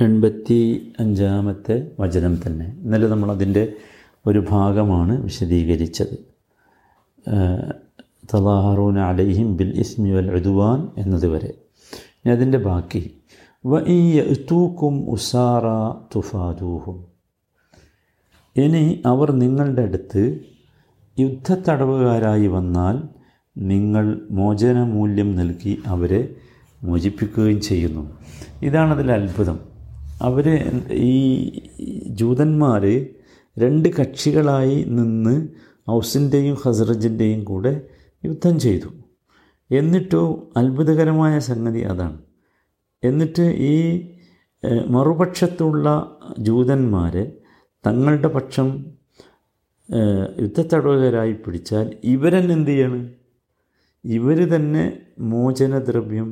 എൺപത്തി അഞ്ചാമത്തെ വചനം തന്നെ. ഇന്നലെ നമ്മളതിന്റെ ഒരു ഭാഗമാണ് വിശദീകരിച്ചത്. തലാഹറൂൻ അലൈഹിം ബിൽ ഇസ്മി വൽ ഉദുവാൻ എന്നതുവരെ. ഇനി അതിന്റെ ബാക്കി. വ ഇത്തൂക്കും ഉസാറ തുഫാദൂഹും. ഇനി അവർ നിങ്ങളുടെ അടുത്ത് യുദ്ധത്തടവുകാരായി വന്നാൽ നിങ്ങൾ മോചനമൂല്യം നൽകി അവരെ മോചിപ്പിക്കുകയും ചെയ്യുന്നു. ഇതാണതിൽ അത്ഭുതം അവർ ഈ ജൂതന്മാർ രണ്ട് കക്ഷികളായി നിന്ന് ഔസിന്റെയും ഹസ്രജിന്റെയും കൂടെ യുദ്ധം ചെയ്തു. എന്നിട്ടോ അത്ഭുതകരമായ സംഗതി അതാണ്. എന്നിട്ട് ഈ മറുപക്ഷത്തുള്ള ജൂതന്മാർ തങ്ങളുടെ പക്ഷം യുദ്ധത്തടവുകാരായി പിടിച്ചാൽ ഇവരെന്നെ എന്ത് ചെയ്യാണ്? ഇവർ തന്നെ മോചനദ്രവ്യം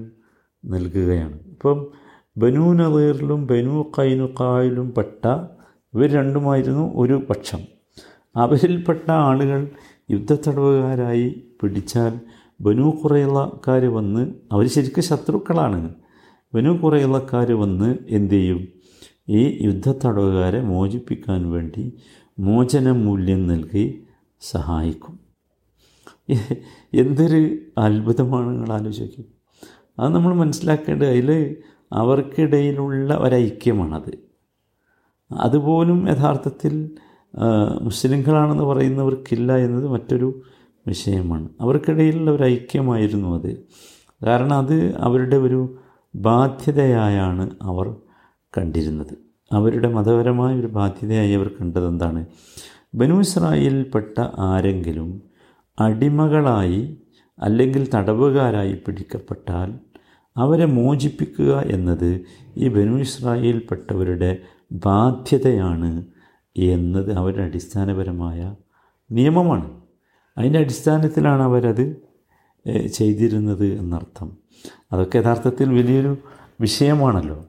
നൽകുകയാണ്. ഇപ്പം ബനു നവീറിലും ബനു കൈനുക്കായിലും പെട്ട ഇവർ രണ്ടുമായിരുന്നു ഒരു പക്ഷം. അവരിൽപ്പെട്ട ആളുകൾ യുദ്ധത്തടവുകാരായി പിടിച്ചാൽ ബനു കുറയുള്ളക്കാർ വന്ന് അവർ ശരിക്കും ശത്രുക്കളാണ്. ബനു കുറയുള്ളക്കാർ വന്ന് എന്തു ചെയ്യും? ഈ യുദ്ധത്തടവുകാരെ മോചിപ്പിക്കാൻ വേണ്ടി മോചന മൂല്യം നൽകി സഹായിക്കും. എന്തൊരു അത്ഭുതമാണ് നിങ്ങൾ ആലോചിക്കും അത് നമ്മൾ മനസ്സിലാക്കേണ്ടത് അതിൽ അവർക്കിടയിലുള്ള ഒരൈക്യമാണത്. അതുപോലും യഥാർത്ഥത്തിൽ മുസ്ലിങ്ങളാണെന്ന് പറയുന്നവർക്കില്ല എന്നത് മറ്റൊരു വിഷയമാണ്. അവർക്കിടയിലുള്ള ഒരു ഐക്യമായിരുന്നു അത്. കാരണം അത് അവരുടെ ഒരു ബാധ്യതയായാണ് അവർ കണ്ടിരുന്നത്. അവരുടെ മതപരമായ ഒരു ബാധ്യതയായി അവർ കണ്ടത് എന്താണ് ബനു ആരെങ്കിലും അടിമകളായി അല്ലെങ്കിൽ തടവുകാരായി പിടിക്കപ്പെട്ടാൽ അവരെ മോചിപ്പിക്കുക എന്നത് ഈ ബനു ഇസ്രായേൽപ്പെട്ടവരുടെ ബാധ്യതയാണ് എന്നത് അവരുടെ അടിസ്ഥാനപരമായ നിയമമാണ്. അതിന്റെ അടിസ്ഥാനത്തിലാണ് അവരത് ചെയ്തിരുന്നത് എന്നർത്ഥം. അതൊക്കെ യഥാർത്ഥത്തിൽ വലിയൊരു വിഷയമാണല്ലോ.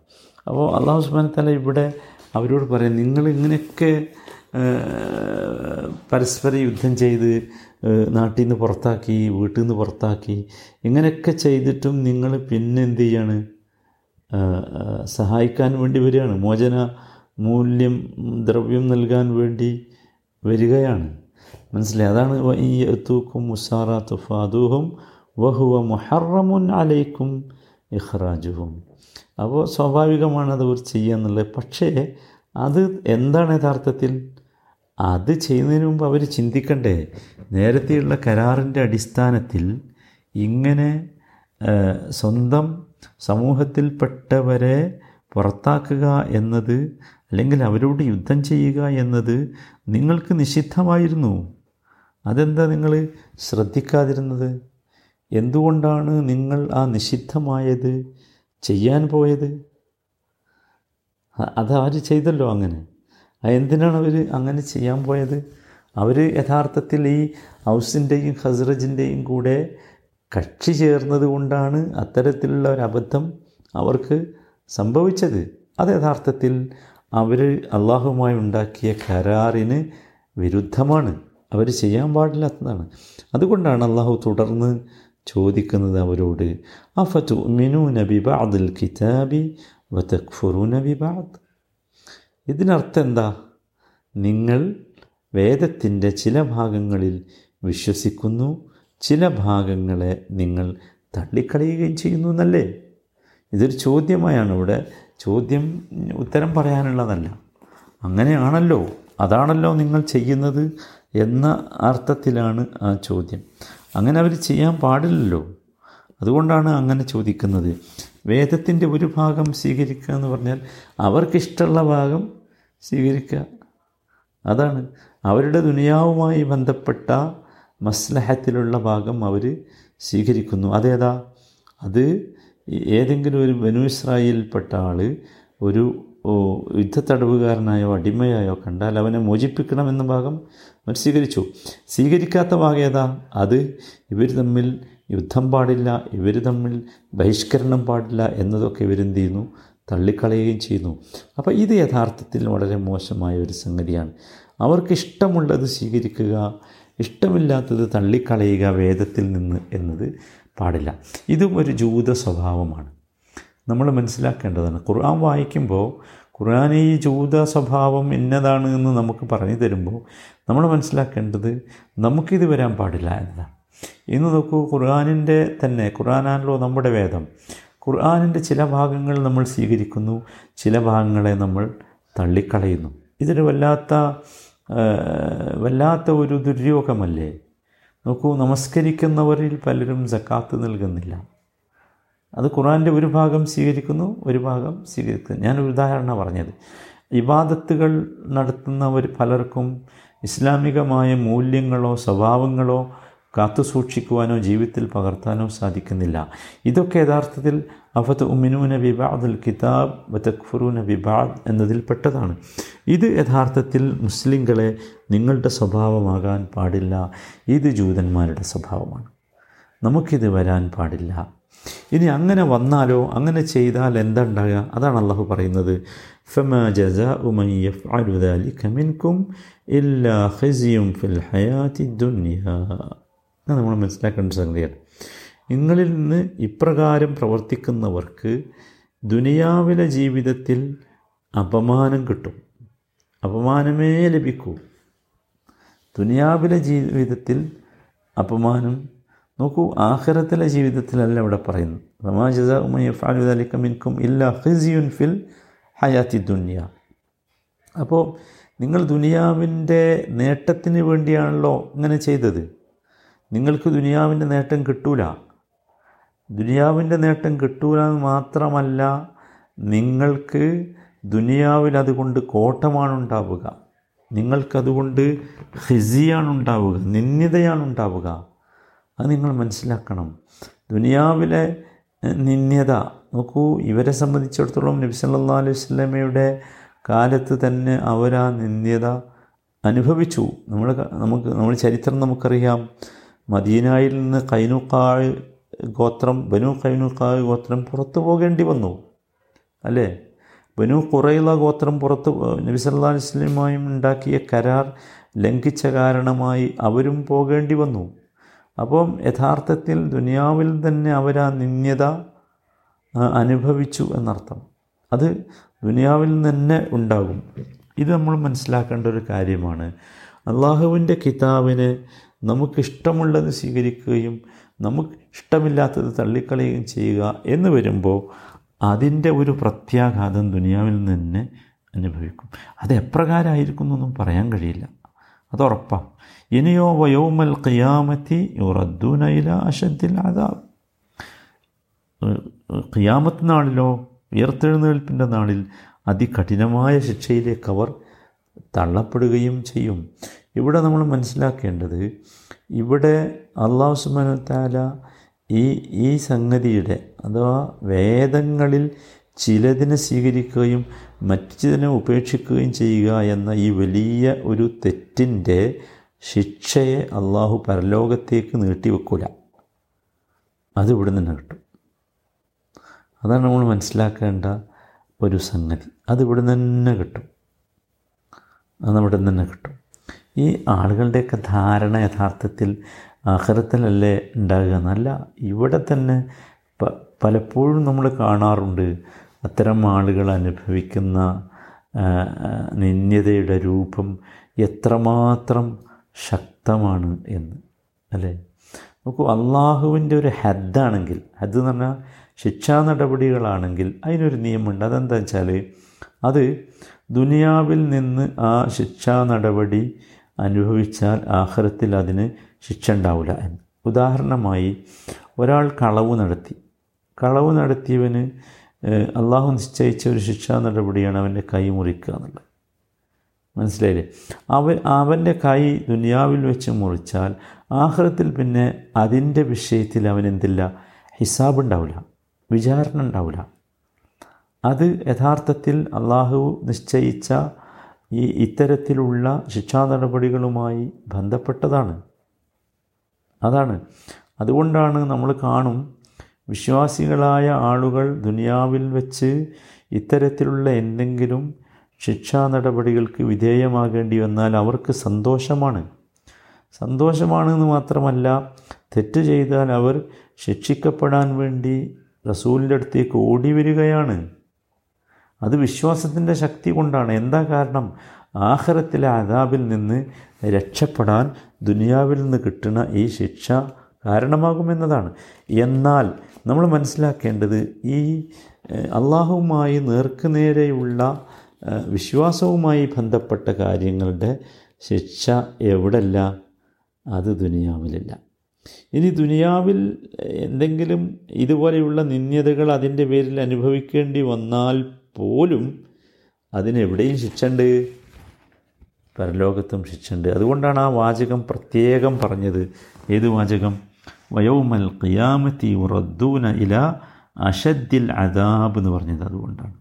അപ്പോൾ അള്ളാഹു സുബാനത്തല ഇവിടെ അവരോട് പറയാം നിങ്ങൾ ഇങ്ങനെയൊക്കെ പരസ്പരം യുദ്ധം ചെയ്ത് നാട്ടിൽ നിന്ന് പുറത്താക്കി വീട്ടിൽ നിന്ന് പുറത്താക്കി ഇങ്ങനെയൊക്കെ ചെയ്തിട്ടും നിങ്ങൾ പിന്നെ എന്ത് ചെയ്യാണ്? സഹായിക്കാൻ വേണ്ടി വരികയാണ്. മോചന മൂല്യം ദ്രവ്യം നൽകാൻ വേണ്ടി വരികയാണ്. മനസ്സിലായി? അതാണ് ഈ തൂക്കും മുസാറ തുഫാദൂഹും വഹുവ മുഹറമുൻ അലൈക്കും ഇഹ്റാജുഹും അപ്പോൾ സ്വാഭാവികമാണ് അത് ചെയ്യുക എന്നുള്ളത് പക്ഷേ അത് എന്താണ് യഥാർത്ഥത്തിൽ? അത് ചെയ്യുന്നതിന് മുമ്പ് അവർ ചിന്തിക്കണ്ടേ നേരത്തെയുള്ള കരാറിന്റെ അടിസ്ഥാനത്തിൽ ഇങ്ങനെ സ്വന്തം സമൂഹത്തിൽപ്പെട്ടവരെ പുറത്താക്കുക എന്നത് അല്ലെങ്കിൽ അവരോട് യുദ്ധം ചെയ്യുക എന്നത് നിങ്ങൾക്ക് നിഷിദ്ധമായിരുന്നു. അതെന്താ നിങ്ങൾ ശ്രദ്ധിക്കാതിരുന്നത്? എന്തുകൊണ്ടാണ് നിങ്ങൾ ആ നിഷിദ്ധമായത്? ചെയ്യാൻ പോയത്? അത് അവർ ചെയ്തല്ലോ അങ്ങനെ? എന്തിനാണ് അവർ അങ്ങനെ ചെയ്യാൻ പോയത്? അവർ യഥാർത്ഥത്തിൽ ഈ ഹൗസിന്റെയും ഹസ്രജിന്റെയും കൂടെ കക്ഷി ചേർന്നത് കൊണ്ടാണ് അത്തരത്തിലുള്ള ഒരു അബദ്ധം അവർക്ക് സംഭവിച്ചത്. അത് യഥാർത്ഥത്തിൽ അവർ അള്ളാഹുമായി ഉണ്ടാക്കിയ കരാറിന് വിരുദ്ധമാണ്. അവർ ചെയ്യാൻ പാടില്ലാത്തതാണ്. അതുകൊണ്ടാണ് അള്ളാഹു തുടർന്ന് ചോദിക്കുന്നത് അവരോട് അഫതു മിനു നബി ബാദിൽ കിതാബി വതക്ഫുറു നബി ബാദ് ഇതിനർത്ഥം എന്താ? നിങ്ങൾ വേദത്തിന്റെ ചില ഭാഗങ്ങളിൽ വിശ്വസിക്കുന്നു ചില ഭാഗങ്ങളെ നിങ്ങൾ തള്ളിക്കളയുകയും ചെയ്യുന്നു എന്നല്ലേ? ഇതൊരു ചോദ്യമായാണ് ഇവിടെ. ചോദ്യം ഉത്തരം പറയാനുള്ളതല്ല. അങ്ങനെയാണല്ലോ അതാണല്ലോ നിങ്ങൾ ചെയ്യുന്നത് എന്ന അർത്ഥത്തിലാണ് ആ ചോദ്യം. അങ്ങനെ അവർ ചെയ്യാൻ പാടില്ലല്ലോ. അതുകൊണ്ടാണ് അങ്ങനെ ചോദിക്കുന്നത്. വേദത്തിന്റെ ഒരു ഭാഗം സ്വീകരിക്കുക എന്ന് പറഞ്ഞാൽ അവർക്കിഷ്ടമുള്ള ഭാഗം സ്വീകരിക്കുക. അതാണ് അവരുടെ ദുനിയാവുമായി ബന്ധപ്പെട്ട മസ്ലഹത്തിലുള്ള ഭാഗം അവർ സ്വീകരിക്കുന്നു. അതേതാ? അത് ഏതെങ്കിലും ഒരു ബനു ഇസ്രായേലിൽപ്പെട്ട ആൾ ഒരു യുദ്ധത്തടവുകാരനായോ അടിമയായോ കണ്ടാൽ അവനെ മോചിപ്പിക്കണമെന്ന ഭാഗം അവർ സ്വീകരിച്ചു. സ്വീകരിക്കാത്ത ഭാഗം ഏതാ? അത് ഇവർ തമ്മിൽ യുദ്ധം പാടില്ല ഇവർ തമ്മിൽ ബഹിഷ്കരണം പാടില്ല എന്നതൊക്കെ ഇവരെന്ത് ചെയ്യുന്നു? തള്ളിക്കളയുകയും ചെയ്യുന്നു. അപ്പോൾ ഇത് യഥാർത്ഥത്തിൽ വളരെ മോശമായ ഒരു സംഗതിയാണ്. അവർക്ക് ഇഷ്ടമുള്ളത് സ്വീകരിക്കുക ഇഷ്ടമില്ലാത്തത് തള്ളിക്കളയുക വേദത്തിൽ നിന്ന് എന്നത് പാടില്ല. ഇതും ഒരു ജൂത സ്വഭാവമാണ്. നമ്മൾ മനസ്സിലാക്കേണ്ടതാണ് ഖുർആൻ വായിക്കുമ്പോൾ ഖുർആൻ ഈ ജൂത സ്വഭാവം ഇന്നതാണ് എന്ന് നമുക്ക് പറഞ്ഞു തരുമ്പോൾ നമ്മൾ മനസ്സിലാക്കേണ്ടത് നമുക്കിത് വരാൻ പാടില്ല എന്നതാണ്. ഇന്ന് നോക്കൂ ഖുർആാനിന്റെ തന്നെ ഖുർആനാണല്ലോ നമ്മുടെ വേദം. ഖുർആാനിന്റെ ചില ഭാഗങ്ങൾ നമ്മൾ സ്വീകരിക്കുന്നു ചില ഭാഗങ്ങളെ നമ്മൾ തള്ളിക്കളയുന്നു. ഇതൊരു വല്ലാത്ത വല്ലാത്ത ഒരു ദുര്യോഗമല്ലേ? നോക്കൂ നമസ്കരിക്കുന്നവരിൽ പലരും സക്കാത്ത് നൽകുന്നില്ല. അത് ഖുറാന്റെ ഒരു ഭാഗം സ്വീകരിക്കുന്നു ഒരു ഭാഗം സ്വീകരിക്കുന്നു. ഞാനൊരു ഉദാഹരണം പറഞ്ഞത്. ഇബാദത്തുകൾ നടത്തുന്നവർ പലർക്കും ഇസ്ലാമികമായ മൂല്യങ്ങളോ സ്വഭാവങ്ങളോ കാത്തു സൂക്ഷിക്കുവാനോ ജീവിതത്തിൽ പകർത്താനോ സാധിക്കുന്നില്ല. ഇതൊക്കെ യഥാർത്ഥത്തിൽ അഫത്ത് ഉമിനൂന വിബാദുൽ കിതാബ് വതഖ്ഫുറൂന വിബാദ് എന്നതിൽപ്പെട്ടതാണ് ഇത് യഥാർത്ഥത്തിൽ മുസ്ലിങ്ങളെ നിങ്ങളുടെ സ്വഭാവമാകാൻ പാടില്ല. ഇത് ജൂതന്മാരുടെ സ്വഭാവമാണ്. നമുക്കിത് വരാൻ പാടില്ല. ഇനി അങ്ങനെ വന്നാലോ അങ്ങനെ ചെയ്താൽ എന്താ ഉണ്ടാകുക അതാണ് അള്ളാഹു പറയുന്നത്. ഫമ ജസ ഉമയ്യഫ് അലുദാലിക മിൻകും ഇല്ലാ ഖിസിയും ഫിൽ ഹയാത്തി ദുനിയ. നമ്മൾ മനസ്സിലാക്കേണ്ട സംഗതിയാണ്. നിങ്ങളിൽ നിന്ന് ഇപ്രകാരം പ്രവർത്തിക്കുന്നവർക്ക് ദുനിയാവിലെ ജീവിതത്തിൽ അപമാനം കിട്ടും. അപമാനമേ ലഭിക്കൂ. ദുനിയാവിലെ ജീവിതത്തിൽ അപമാനം നോക്കൂ ആഖിറത്തിലെ ജീവിതത്തിലല്ല ഇവിടെ പറയുന്നത്. റമാജസ ഉമയ്യഫാലുദലിക്ക മിൻകും ഇല്ല ഹിസിയുൻ ഫിൽ ഹയാത്തി ദുനിയ. അപ്പോൾ നിങ്ങൾ ദുനിയാവിന്റെ നേട്ടത്തിന് വേണ്ടിയാണല്ലോ ഇങ്ങനെ ചെയ്തത്. നിങ്ങൾക്ക് ദുനിയാവിന്റെ നേട്ടം കിട്ടൂല. ദുനിയാവിന്റെ നേട്ടം കിട്ടൂല എന്ന് മാത്രമല്ല നിങ്ങൾക്ക് ദുനിയാവിൽ അതുകൊണ്ട് കോട്ടമാണ് ഉണ്ടാവുക. നിങ്ങൾക്കതുകൊണ്ട് ഹിസിയാണ് ഉണ്ടാവുക നിന്യതയാണ് ഉണ്ടാവുക. അത് നിങ്ങൾ മനസ്സിലാക്കണം. ദുനിയാവിലെ നിന്യത നോക്കൂ ഇവരെ സംബന്ധിച്ചിടത്തോളം നബി സല്ലാ അലൈഹി സ്വലമയുടെ കാലത്ത് തന്നെ അവരാ നിന്യത അനുഭവിച്ചു. നമ്മൾ നമുക്ക് നമ്മുടെ ചരിത്രം നമുക്കറിയാം. മദീനായിൽ നിന്ന് കൈനുക്കാഴ് ഗോത്രം ബനു കൈനുക്കാഴ് ഗോത്രം പുറത്തു പോകേണ്ടി വന്നു. അല്ലേ? ബനു കുറയില ഗോത്രം പുറത്ത് നബി സല്ലാ അലൈഹി സ്വലമായും ഉണ്ടാക്കിയ കരാർ ലംഘിച്ച കാരണമായി അവരും പോകേണ്ടി വന്നു. അപ്പം യഥാർത്ഥത്തിൽ ദുനിയാവിൽ തന്നെ അവരാ നിന്യത അനുഭവിച്ചു എന്നർത്ഥം. അത് ദുനിയാവിൽ തന്നെ ഉണ്ടാകും. ഇത് നമ്മൾ മനസ്സിലാക്കേണ്ട ഒരു കാര്യമാണ്. അള്ളാഹുവിന്റെ കിതാബിന് നമുക്കിഷ്ടമുള്ളത് സ്വീകരിക്കുകയും നമുക്ക് ഇഷ്ടമില്ലാത്തത് തള്ളിക്കളയുകയും ചെയ്യുക എന്ന് വരുമ്പോൾ അതിന്റെ ഒരു പ്രത്യാഘാതം ദുനിയാവിൽ നിന്ന് അനുഭവിക്കും. അത് എപ്രകാരമായിരിക്കും എന്നൊന്നും പറയാൻ കഴിയില്ല. അത് ഉറപ്പാണ്. ഇനിയോ വയോമൽ ഖിയാമത്തി യുറദ്ദൂനയില അശദ്ദിൽ അതാബ് ഖിയാമത്ത് നാളിലോ ഉയർത്തെഴുന്നേൽപ്പിന്റെ നാളിൽ അതികഠിനമായ ശിക്ഷയിലേക്ക് അവർ തള്ളപ്പെടുകയും ചെയ്യും. ഇവിടെ നമ്മൾ മനസ്സിലാക്കേണ്ടത് ഇവിടെ അള്ളാഹു സുബാനത്താല ഈ ഈ സംഗതിയുടെ അഥവാ വേദങ്ങളിൽ ചിലതിനെ സ്വീകരിക്കുകയും മറ്റു ചിലതിനെ ഉപേക്ഷിക്കുകയും ചെയ്യുക എന്ന ഈ വലിയ ഒരു തെറ്റിന്റെ ശിക്ഷയെ അള്ളാഹു പരലോകത്തേക്ക് നീട്ടിവെക്കൂല. അത് ഇവിടെ നിന്ന് കിട്ടും. അതാണ് നമ്മൾ മനസ്സിലാക്കേണ്ട ഒരു സംഗതി. അത് ഇവിടെ തന്നെ കിട്ടും. ഇവിടെ തന്നെ കിട്ടും. ഈ ആളുകളുടെയൊക്കെ ധാരണ യഥാർത്ഥത്തിൽ അഹരത്തിലല്ലേ ഉണ്ടാകുക എന്നല്ല ഇവിടെ തന്നെ പലപ്പോഴും നമ്മൾ കാണാറുണ്ട് അത്തരം ആളുകൾ അനുഭവിക്കുന്ന നിന്യതയുടെ രൂപം എത്രമാത്രം ശക്തമാണ് എന്ന് അല്ലേ? നോക്കൂ അള്ളാഹുവിന്റെ ഒരു ഹദ്ദാണെങ്കിൽ ഹദ് എന്ന് പറഞ്ഞാൽ ശിക്ഷാ നടപടികളാണെങ്കിൽ അതിനൊരു നിയമമുണ്ട്. അതെന്താ വെച്ചാൽ അത് ദുനിയാവിൽ നിന്ന് ആ ശിക്ഷാ നടപടി അനുഭവിച്ചാൽ ആഹ്റത്തിൽ അതിന് ശിക്ഷ ഉണ്ടാവില്ല എന്ന്. ഉദാഹരണമായി ഒരാൾ കളവ് നടത്തി. കളവ് നടത്തിയവന് അള്ളാഹു നിശ്ചയിച്ച ഒരു ശിക്ഷാ നടപടിയാണ് അവന്റെ കൈ മുറിക്കുക എന്നുള്ളത്. മനസ്സിലായില്ലേ? അവൻ അവന്റെ കൈ ദുനിയാവിൽ വെച്ച് മുറിച്ചാൽ ആഹ്റത്തിൽ പിന്നെ അതിന്റെ വിഷയത്തിൽ അവൻ എന്തില്ല ഹിസാബ് ഉണ്ടാവില്ല വിചാരണ ഉണ്ടാവില്ല. അത് യഥാർത്ഥത്തിൽ അള്ളാഹു നിശ്ചയിച്ച ഈ ഇത്തരത്തിലുള്ള ശിക്ഷാ നടപടികളുമായി ബന്ധപ്പെട്ടതാണ്. അതാണ്. അതുകൊണ്ടാണ് നമ്മൾ കാണും വിശ്വാസികളായ ആളുകൾ ദുനിയാവിൽ വെച്ച് ഇത്തരത്തിലുള്ള എന്തെങ്കിലും ശിക്ഷാ നടപടികൾക്ക് വിധേയമാകേണ്ടി വന്നാൽ അവർക്ക് സന്തോഷമാണ്. സന്തോഷമാണെന്ന് മാത്രമല്ല തെറ്റ് ചെയ്താൽ അവർ ശിക്ഷിക്കപ്പെടാൻ വേണ്ടി റസൂലിന്റെ അടുത്തേക്ക് ഓടി വരികയാണ് അത് വിശ്വാസത്തിന്റെ ശക്തി കൊണ്ടാണ്. എന്താ കാരണം? ആഹരത്തിലെ അതാബിൽ നിന്ന് രക്ഷപ്പെടാൻ ദുനിയാവിൽ നിന്ന് കിട്ടുന്ന ഈ ശിക്ഷ കാരണമാകുമെന്നതാണ്. എന്നാൽ നമ്മൾ മനസ്സിലാക്കേണ്ടത് ഈ അള്ളാഹുവുമായി നേർക്കുനേരെയുള്ള വിശ്വാസവുമായി ബന്ധപ്പെട്ട കാര്യങ്ങളുടെ ശിക്ഷ എവിടല്ല? അത് ദുനിയാവിലില്ല. ഇനി ദുനിയാവിൽ എന്തെങ്കിലും ഇതുപോലെയുള്ള നിന്യതകൾ അതിന്റെ പേരിൽ അനുഭവിക്കേണ്ടി വന്നാൽ പോലും അതിനെവിടെയും ശിക്ഷയുണ്ട് പരലോകത്തും ശിക്ഷയുണ്ട് അതുകൊണ്ടാണ് ആ വാചകം പ്രത്യേകം പറഞ്ഞത്. ഏത് വാചകം? വയോമൽ ഖിയാമത്തി ഉറദ്ദൂന ഇല അഷദ്ദിൽ അദാബ് എന്ന് പറഞ്ഞത് അതുകൊണ്ടാണ്.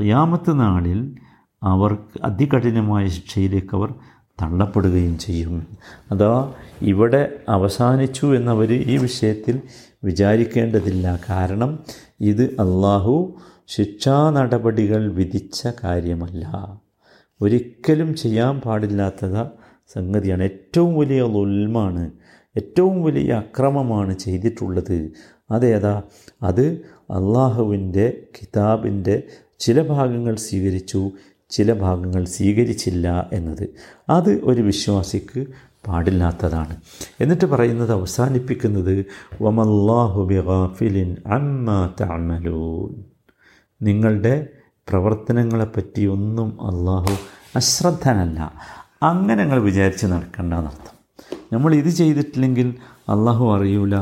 ഖിയാമത്ത് നാളിൽ അവർക്ക് അതികഠിനമായ ശിക്ഷയിലേക്ക് അവർ തള്ളപ്പെടുകയും ചെയ്യും. അതാ ഇവിടെ അവസാനിച്ചു എന്നവർ ഈ വിഷയത്തിൽ വിചാരിക്കേണ്ടതില്ല. കാരണം ഇത് അള്ളാഹു ശിക്ഷാ നടപടികൾ വിധിച്ച കാര്യമല്ല. ഒരിക്കലും ചെയ്യാൻ പാടില്ലാത്തത സംഗതിയാണ്. ഏറ്റവും വലിയ ഉൽമാണ് ഏറ്റവും വലിയ അക്രമമാണ് ചെയ്തിട്ടുള്ളത്. അതേതാ അത് അള്ളാഹുവിന്റെ കിതാബിന്റെ ചില ഭാഗങ്ങൾ സ്വീകരിച്ചു ചില ഭാഗങ്ങൾ സ്വീകരിച്ചില്ല എന്നത്. അത് ഒരു വിശ്വാസിക്ക് പാടില്ലാത്തതാണ്. എന്നിട്ട് പറയുന്നത് അവസാനിപ്പിക്കുന്നത് വമല്ലാഹു ബിഗാഫിലിൻ അമ്മ തഅമലൂൻ. നിങ്ങളുടെ പ്രവർത്തനങ്ങളെപ്പറ്റി ഒന്നും അള്ളാഹു അശ്രദ്ധനല്ല. അങ്ങനെ നിങ്ങൾ വിചാരിച്ച് നടക്കേണ്ട എന്നർത്ഥം നമ്മൾ ഇത് ചെയ്തിട്ടില്ലെങ്കിൽ അള്ളാഹു അറിയൂല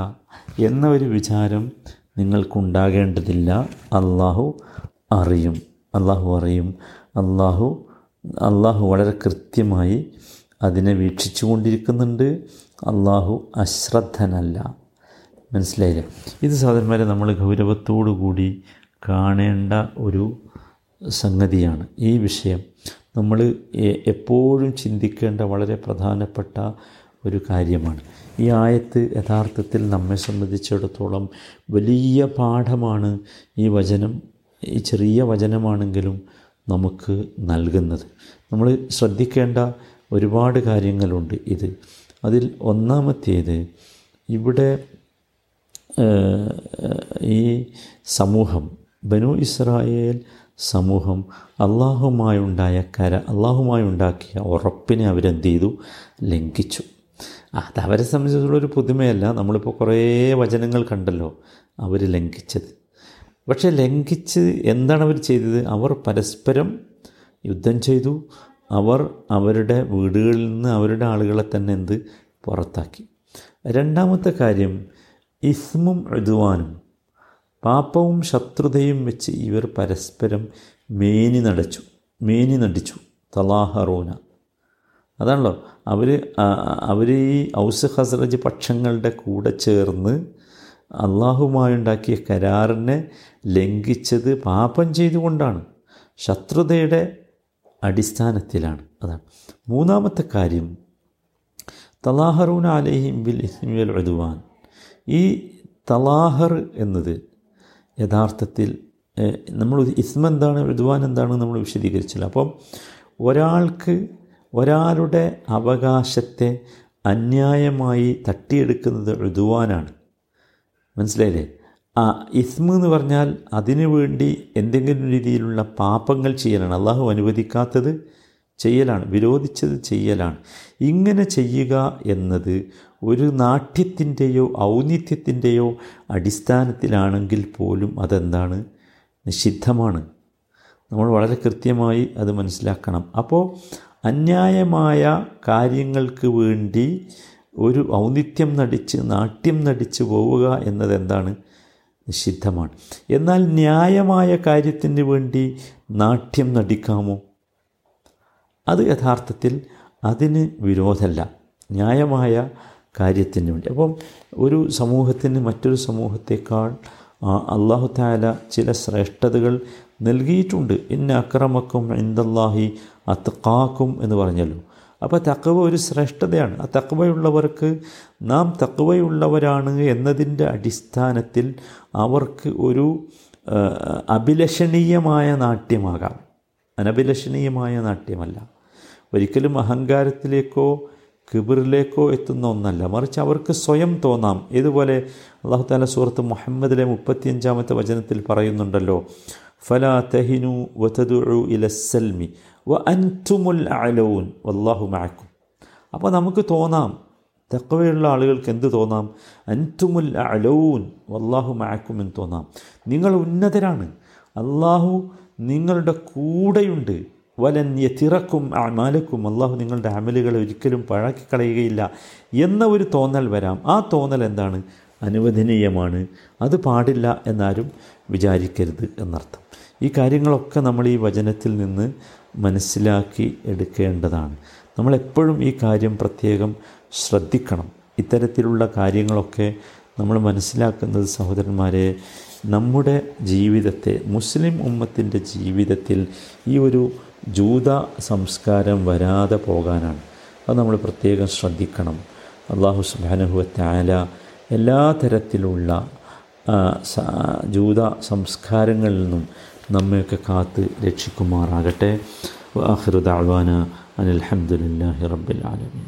എന്ന ഒരു വിചാരം നിങ്ങൾക്കുണ്ടാകേണ്ടതില്ല. അള്ളാഹു അറിയും. അള്ളാഹു അറിയും. അള്ളാഹു അള്ളാഹു വളരെ കൃത്യമായി അതിനെ വീക്ഷിച്ചു കൊണ്ടിരിക്കുന്നുണ്ട് അള്ളാഹു അശ്രദ്ധനല്ല. മനസ്സിലായില്ലേ? ഇത് സാധാരണ നമ്മൾ ഗൗരവത്തോടു കൂടി കാണേണ്ട ഒരു സംഗതിയാണ് ഈ വിഷയം. നമ്മൾ എപ്പോഴും ചിന്തിക്കേണ്ട വളരെ പ്രധാനപ്പെട്ട ഒരു കാര്യമാണ്. ഈ ആയത്ത് യഥാർത്ഥത്തിൽ നമ്മെ സംബന്ധിച്ചിടത്തോളം വലിയ പാഠമാണ് ഈ വചനം ഈ ചെറിയ വചനമാണെങ്കിലും നമുക്ക് നൽകുന്നത്. നമ്മൾ ശ്രദ്ധിക്കേണ്ട ഒരുപാട് കാര്യങ്ങളുണ്ട് ഇത്. അതിൽ ഒന്നാമത്തേത് ഇവിടെ ഈ സമൂഹം ബനു ഇസ്രായേൽ സമൂഹം അള്ളാഹുമായുണ്ടായ കര അള്ളാഹുമായുണ്ടാക്കിയ ഉറപ്പിനെ അവരെന്ത് ചെയ്തു ലംഘിച്ചു അതവരെ സംബന്ധിച്ചുള്ള ഒരു പുതുമയല്ല. നമ്മളിപ്പോൾ കുറേ വചനങ്ങൾ കണ്ടല്ലോ അവർ ലംഘിച്ചത്. പക്ഷേ ലംഘിച്ച് എന്താണ് അവർ ചെയ്തത്? അവർ പരസ്പരം യുദ്ധം ചെയ്തു. അവർ അവരുടെ വീടുകളിൽ നിന്ന് അവരുടെ ആളുകളെ തന്നെ എന്ത്? പുറത്താക്കി. രണ്ടാമത്തെ കാര്യം ഇസ്മും ഋതുവാനും പാപ്പവും ശത്രുതയും വെച്ച് ഇവർ പരസ്പരം മേനി നടച്ചു മേനി നടിച്ചു തലാഹറൂന. അതാണല്ലോ അവർ അവർ ഈ ഔസ് ഹസ്രജ് പക്ഷങ്ങളുടെ കൂടെ ചേർന്ന് അള്ളാഹുമായുണ്ടാക്കിയ കരാറിനെ ലംഘിച്ചത് പാപം ചെയ്തുകൊണ്ടാണ്. ശത്രുതയുടെ അടിസ്ഥാനത്തിലാണ്. അതാണ്. മൂന്നാമത്തെ കാര്യം തലാഹറൂൻ അലഹിം ബിൽ ഇസ്മിയൽ ഉദ്വാൻ. ഈ തലാഹർ എന്നത് യഥാർത്ഥത്തിൽ നമ്മൾ ഇസ്മ എന്താണ് ഉദ്വാൻ എന്താണ് നമ്മൾ വിശദീകരിച്ചില്ല. അപ്പം ഒരാൾക്ക് ഒരാളുടെ അവകാശത്തെ അന്യായമായി തട്ടിയെടുക്കുന്നത് ഋതുവാനാണ്. മനസ്സിലായില്ലേ? ആ ഇസ്മ എന്ന് പറഞ്ഞാൽ അതിനു വേണ്ടി എന്തെങ്കിലും രീതിയിലുള്ള പാപങ്ങൾ ചെയ്യലാണ്. അള്ളാഹു അനുവദിക്കാത്തത് ചെയ്യലാണ് വിരോധിച്ചത് ചെയ്യലാണ്. ഇങ്ങനെ ചെയ്യുക എന്നത് ഒരു നാട്യത്തിന്റെയോ ഔന്നിത്യത്തിന്റെയോ അടിസ്ഥാനത്തിലാണെങ്കിൽ പോലും അതെന്താണ്? നിഷിദ്ധമാണ്. നമ്മൾ വളരെ കൃത്യമായി അത് മനസ്സിലാക്കണം. അപ്പോൾ അന്യായമായ കാര്യങ്ങൾക്ക് വേണ്ടി ഒരു ഔന്നിത്യം നടിച്ച് നാട്യം നടിച്ച് പോവുക എന്നത് എന്താണ് നിഷിദ്ധമാണ്. എന്നാൽ ന്യായമായ കാര്യത്തിന് വേണ്ടി നാട്യം നടിക്കാമോ? അത് യഥാർത്ഥത്തിൽ അതിന് വിരോധമല്ല. ന്യായമായ കാര്യത്തിന് വേണ്ടി. അപ്പം ഒരു സമൂഹത്തിന് മറ്റൊരു സമൂഹത്തേക്കാൾ അള്ളാഹു താല ചില ശ്രേഷ്ഠതകൾ നൽകിയിട്ടുണ്ട്. ഇന്ന അക്രമക്കും ഇന്ദല്ലാഹി അത്തക്കാക്കും എന്ന് പറഞ്ഞല്ലോ. അപ്പോൾ തക്കവ ഒരു ശ്രേഷ്ഠതയാണ്. ആ തക്കവയുള്ളവർക്ക് നാം തക്കവയുള്ളവരാണ് എന്നതിന്റെ അടിസ്ഥാനത്തിൽ അവർക്ക് ഒരു അഭിലഷണീയമായ നാട്യമാകാം. അനഭിലഷണീയമായ നാട്യമല്ല. ഒരിക്കലും അഹങ്കാരത്തിലേക്കോ കിബിറിലേക്കോ എത്തുന്ന ഒന്നല്ല. മറിച്ച് അവർക്ക് സ്വയം തോന്നാം. ഇതുപോലെ അള്ളാഹു താല സൂറത്ത് മുഹമ്മദിലെ മുപ്പത്തിയഞ്ചാമത്തെ വചനത്തിൽ പറയുന്നുണ്ടല്ലോ. ഫല തഹിനു വതദുഉ ഇലസ്സൽമി വ അൻതുമുൽ അലൗൻ വല്ലാഹു മഅക്കും. അപ്പോൾ നമുക്ക് തോന്നാം. തക്കവയുള്ള ആളുകൾക്ക് എന്ത് തോന്നാം? അൻതുമുൽ അലൗൻ വല്ലാഹു മഅക്കും എന്ന് തോന്നാം. നിങ്ങൾ ഉന്നതരാണ്. അള്ളാഹു നിങ്ങളുടെ കൂടെയുണ്ട്. വലൻ യത്തിറക്കും അമാലക്കും അള്ളാഹു നിങ്ങളുടെ അമലുകളെ ഒരിക്കലും പഴക്കി കളയുകയില്ല എന്ന ഒരു തോന്നൽ വരാം. ആ തോന്നൽ എന്താണ്? അനുവദനീയമാണ്. അത് പാടില്ല എന്നാരും വിചാരിക്കരുത് എന്നർത്ഥം. ഈ കാര്യങ്ങളൊക്കെ നമ്മൾ ഈ വചനത്തിൽ നിന്ന് മനസ്സിലാക്കി എടുക്കേണ്ടതാണ്. നമ്മളെപ്പോഴും ഈ കാര്യം പ്രത്യേകം ശ്രദ്ധിക്കണം. ഇത്തരത്തിലുള്ള കാര്യങ്ങളൊക്കെ നമ്മൾ മനസ്സിലാക്കുന്നത് സഹോദരന്മാരെ നമ്മുടെ ജീവിതത്തെ മുസ്ലിം ഉമ്മത്തിന്റെ ജീവിതത്തിൽ ഈ ഒരു ജൂത സംസ്കാരം വരാതെ പോകാനാണ്. അത് നമ്മൾ പ്രത്യേകം ശ്രദ്ധിക്കണം. അള്ളാഹു സുബാനുഹുവത്തായ എല്ലാ തരത്തിലുള്ള ജൂത സംസ്കാരങ്ങളിൽ നിന്നും നമ്മയൊക്കെ കാത്ത് രക്ഷിക്കുമാറാകട്ടെ. ആഹിറുദാഴ്വാന അനിൽഹമുല്ലാഹി റബ്ബിൽ ആലമീൻ.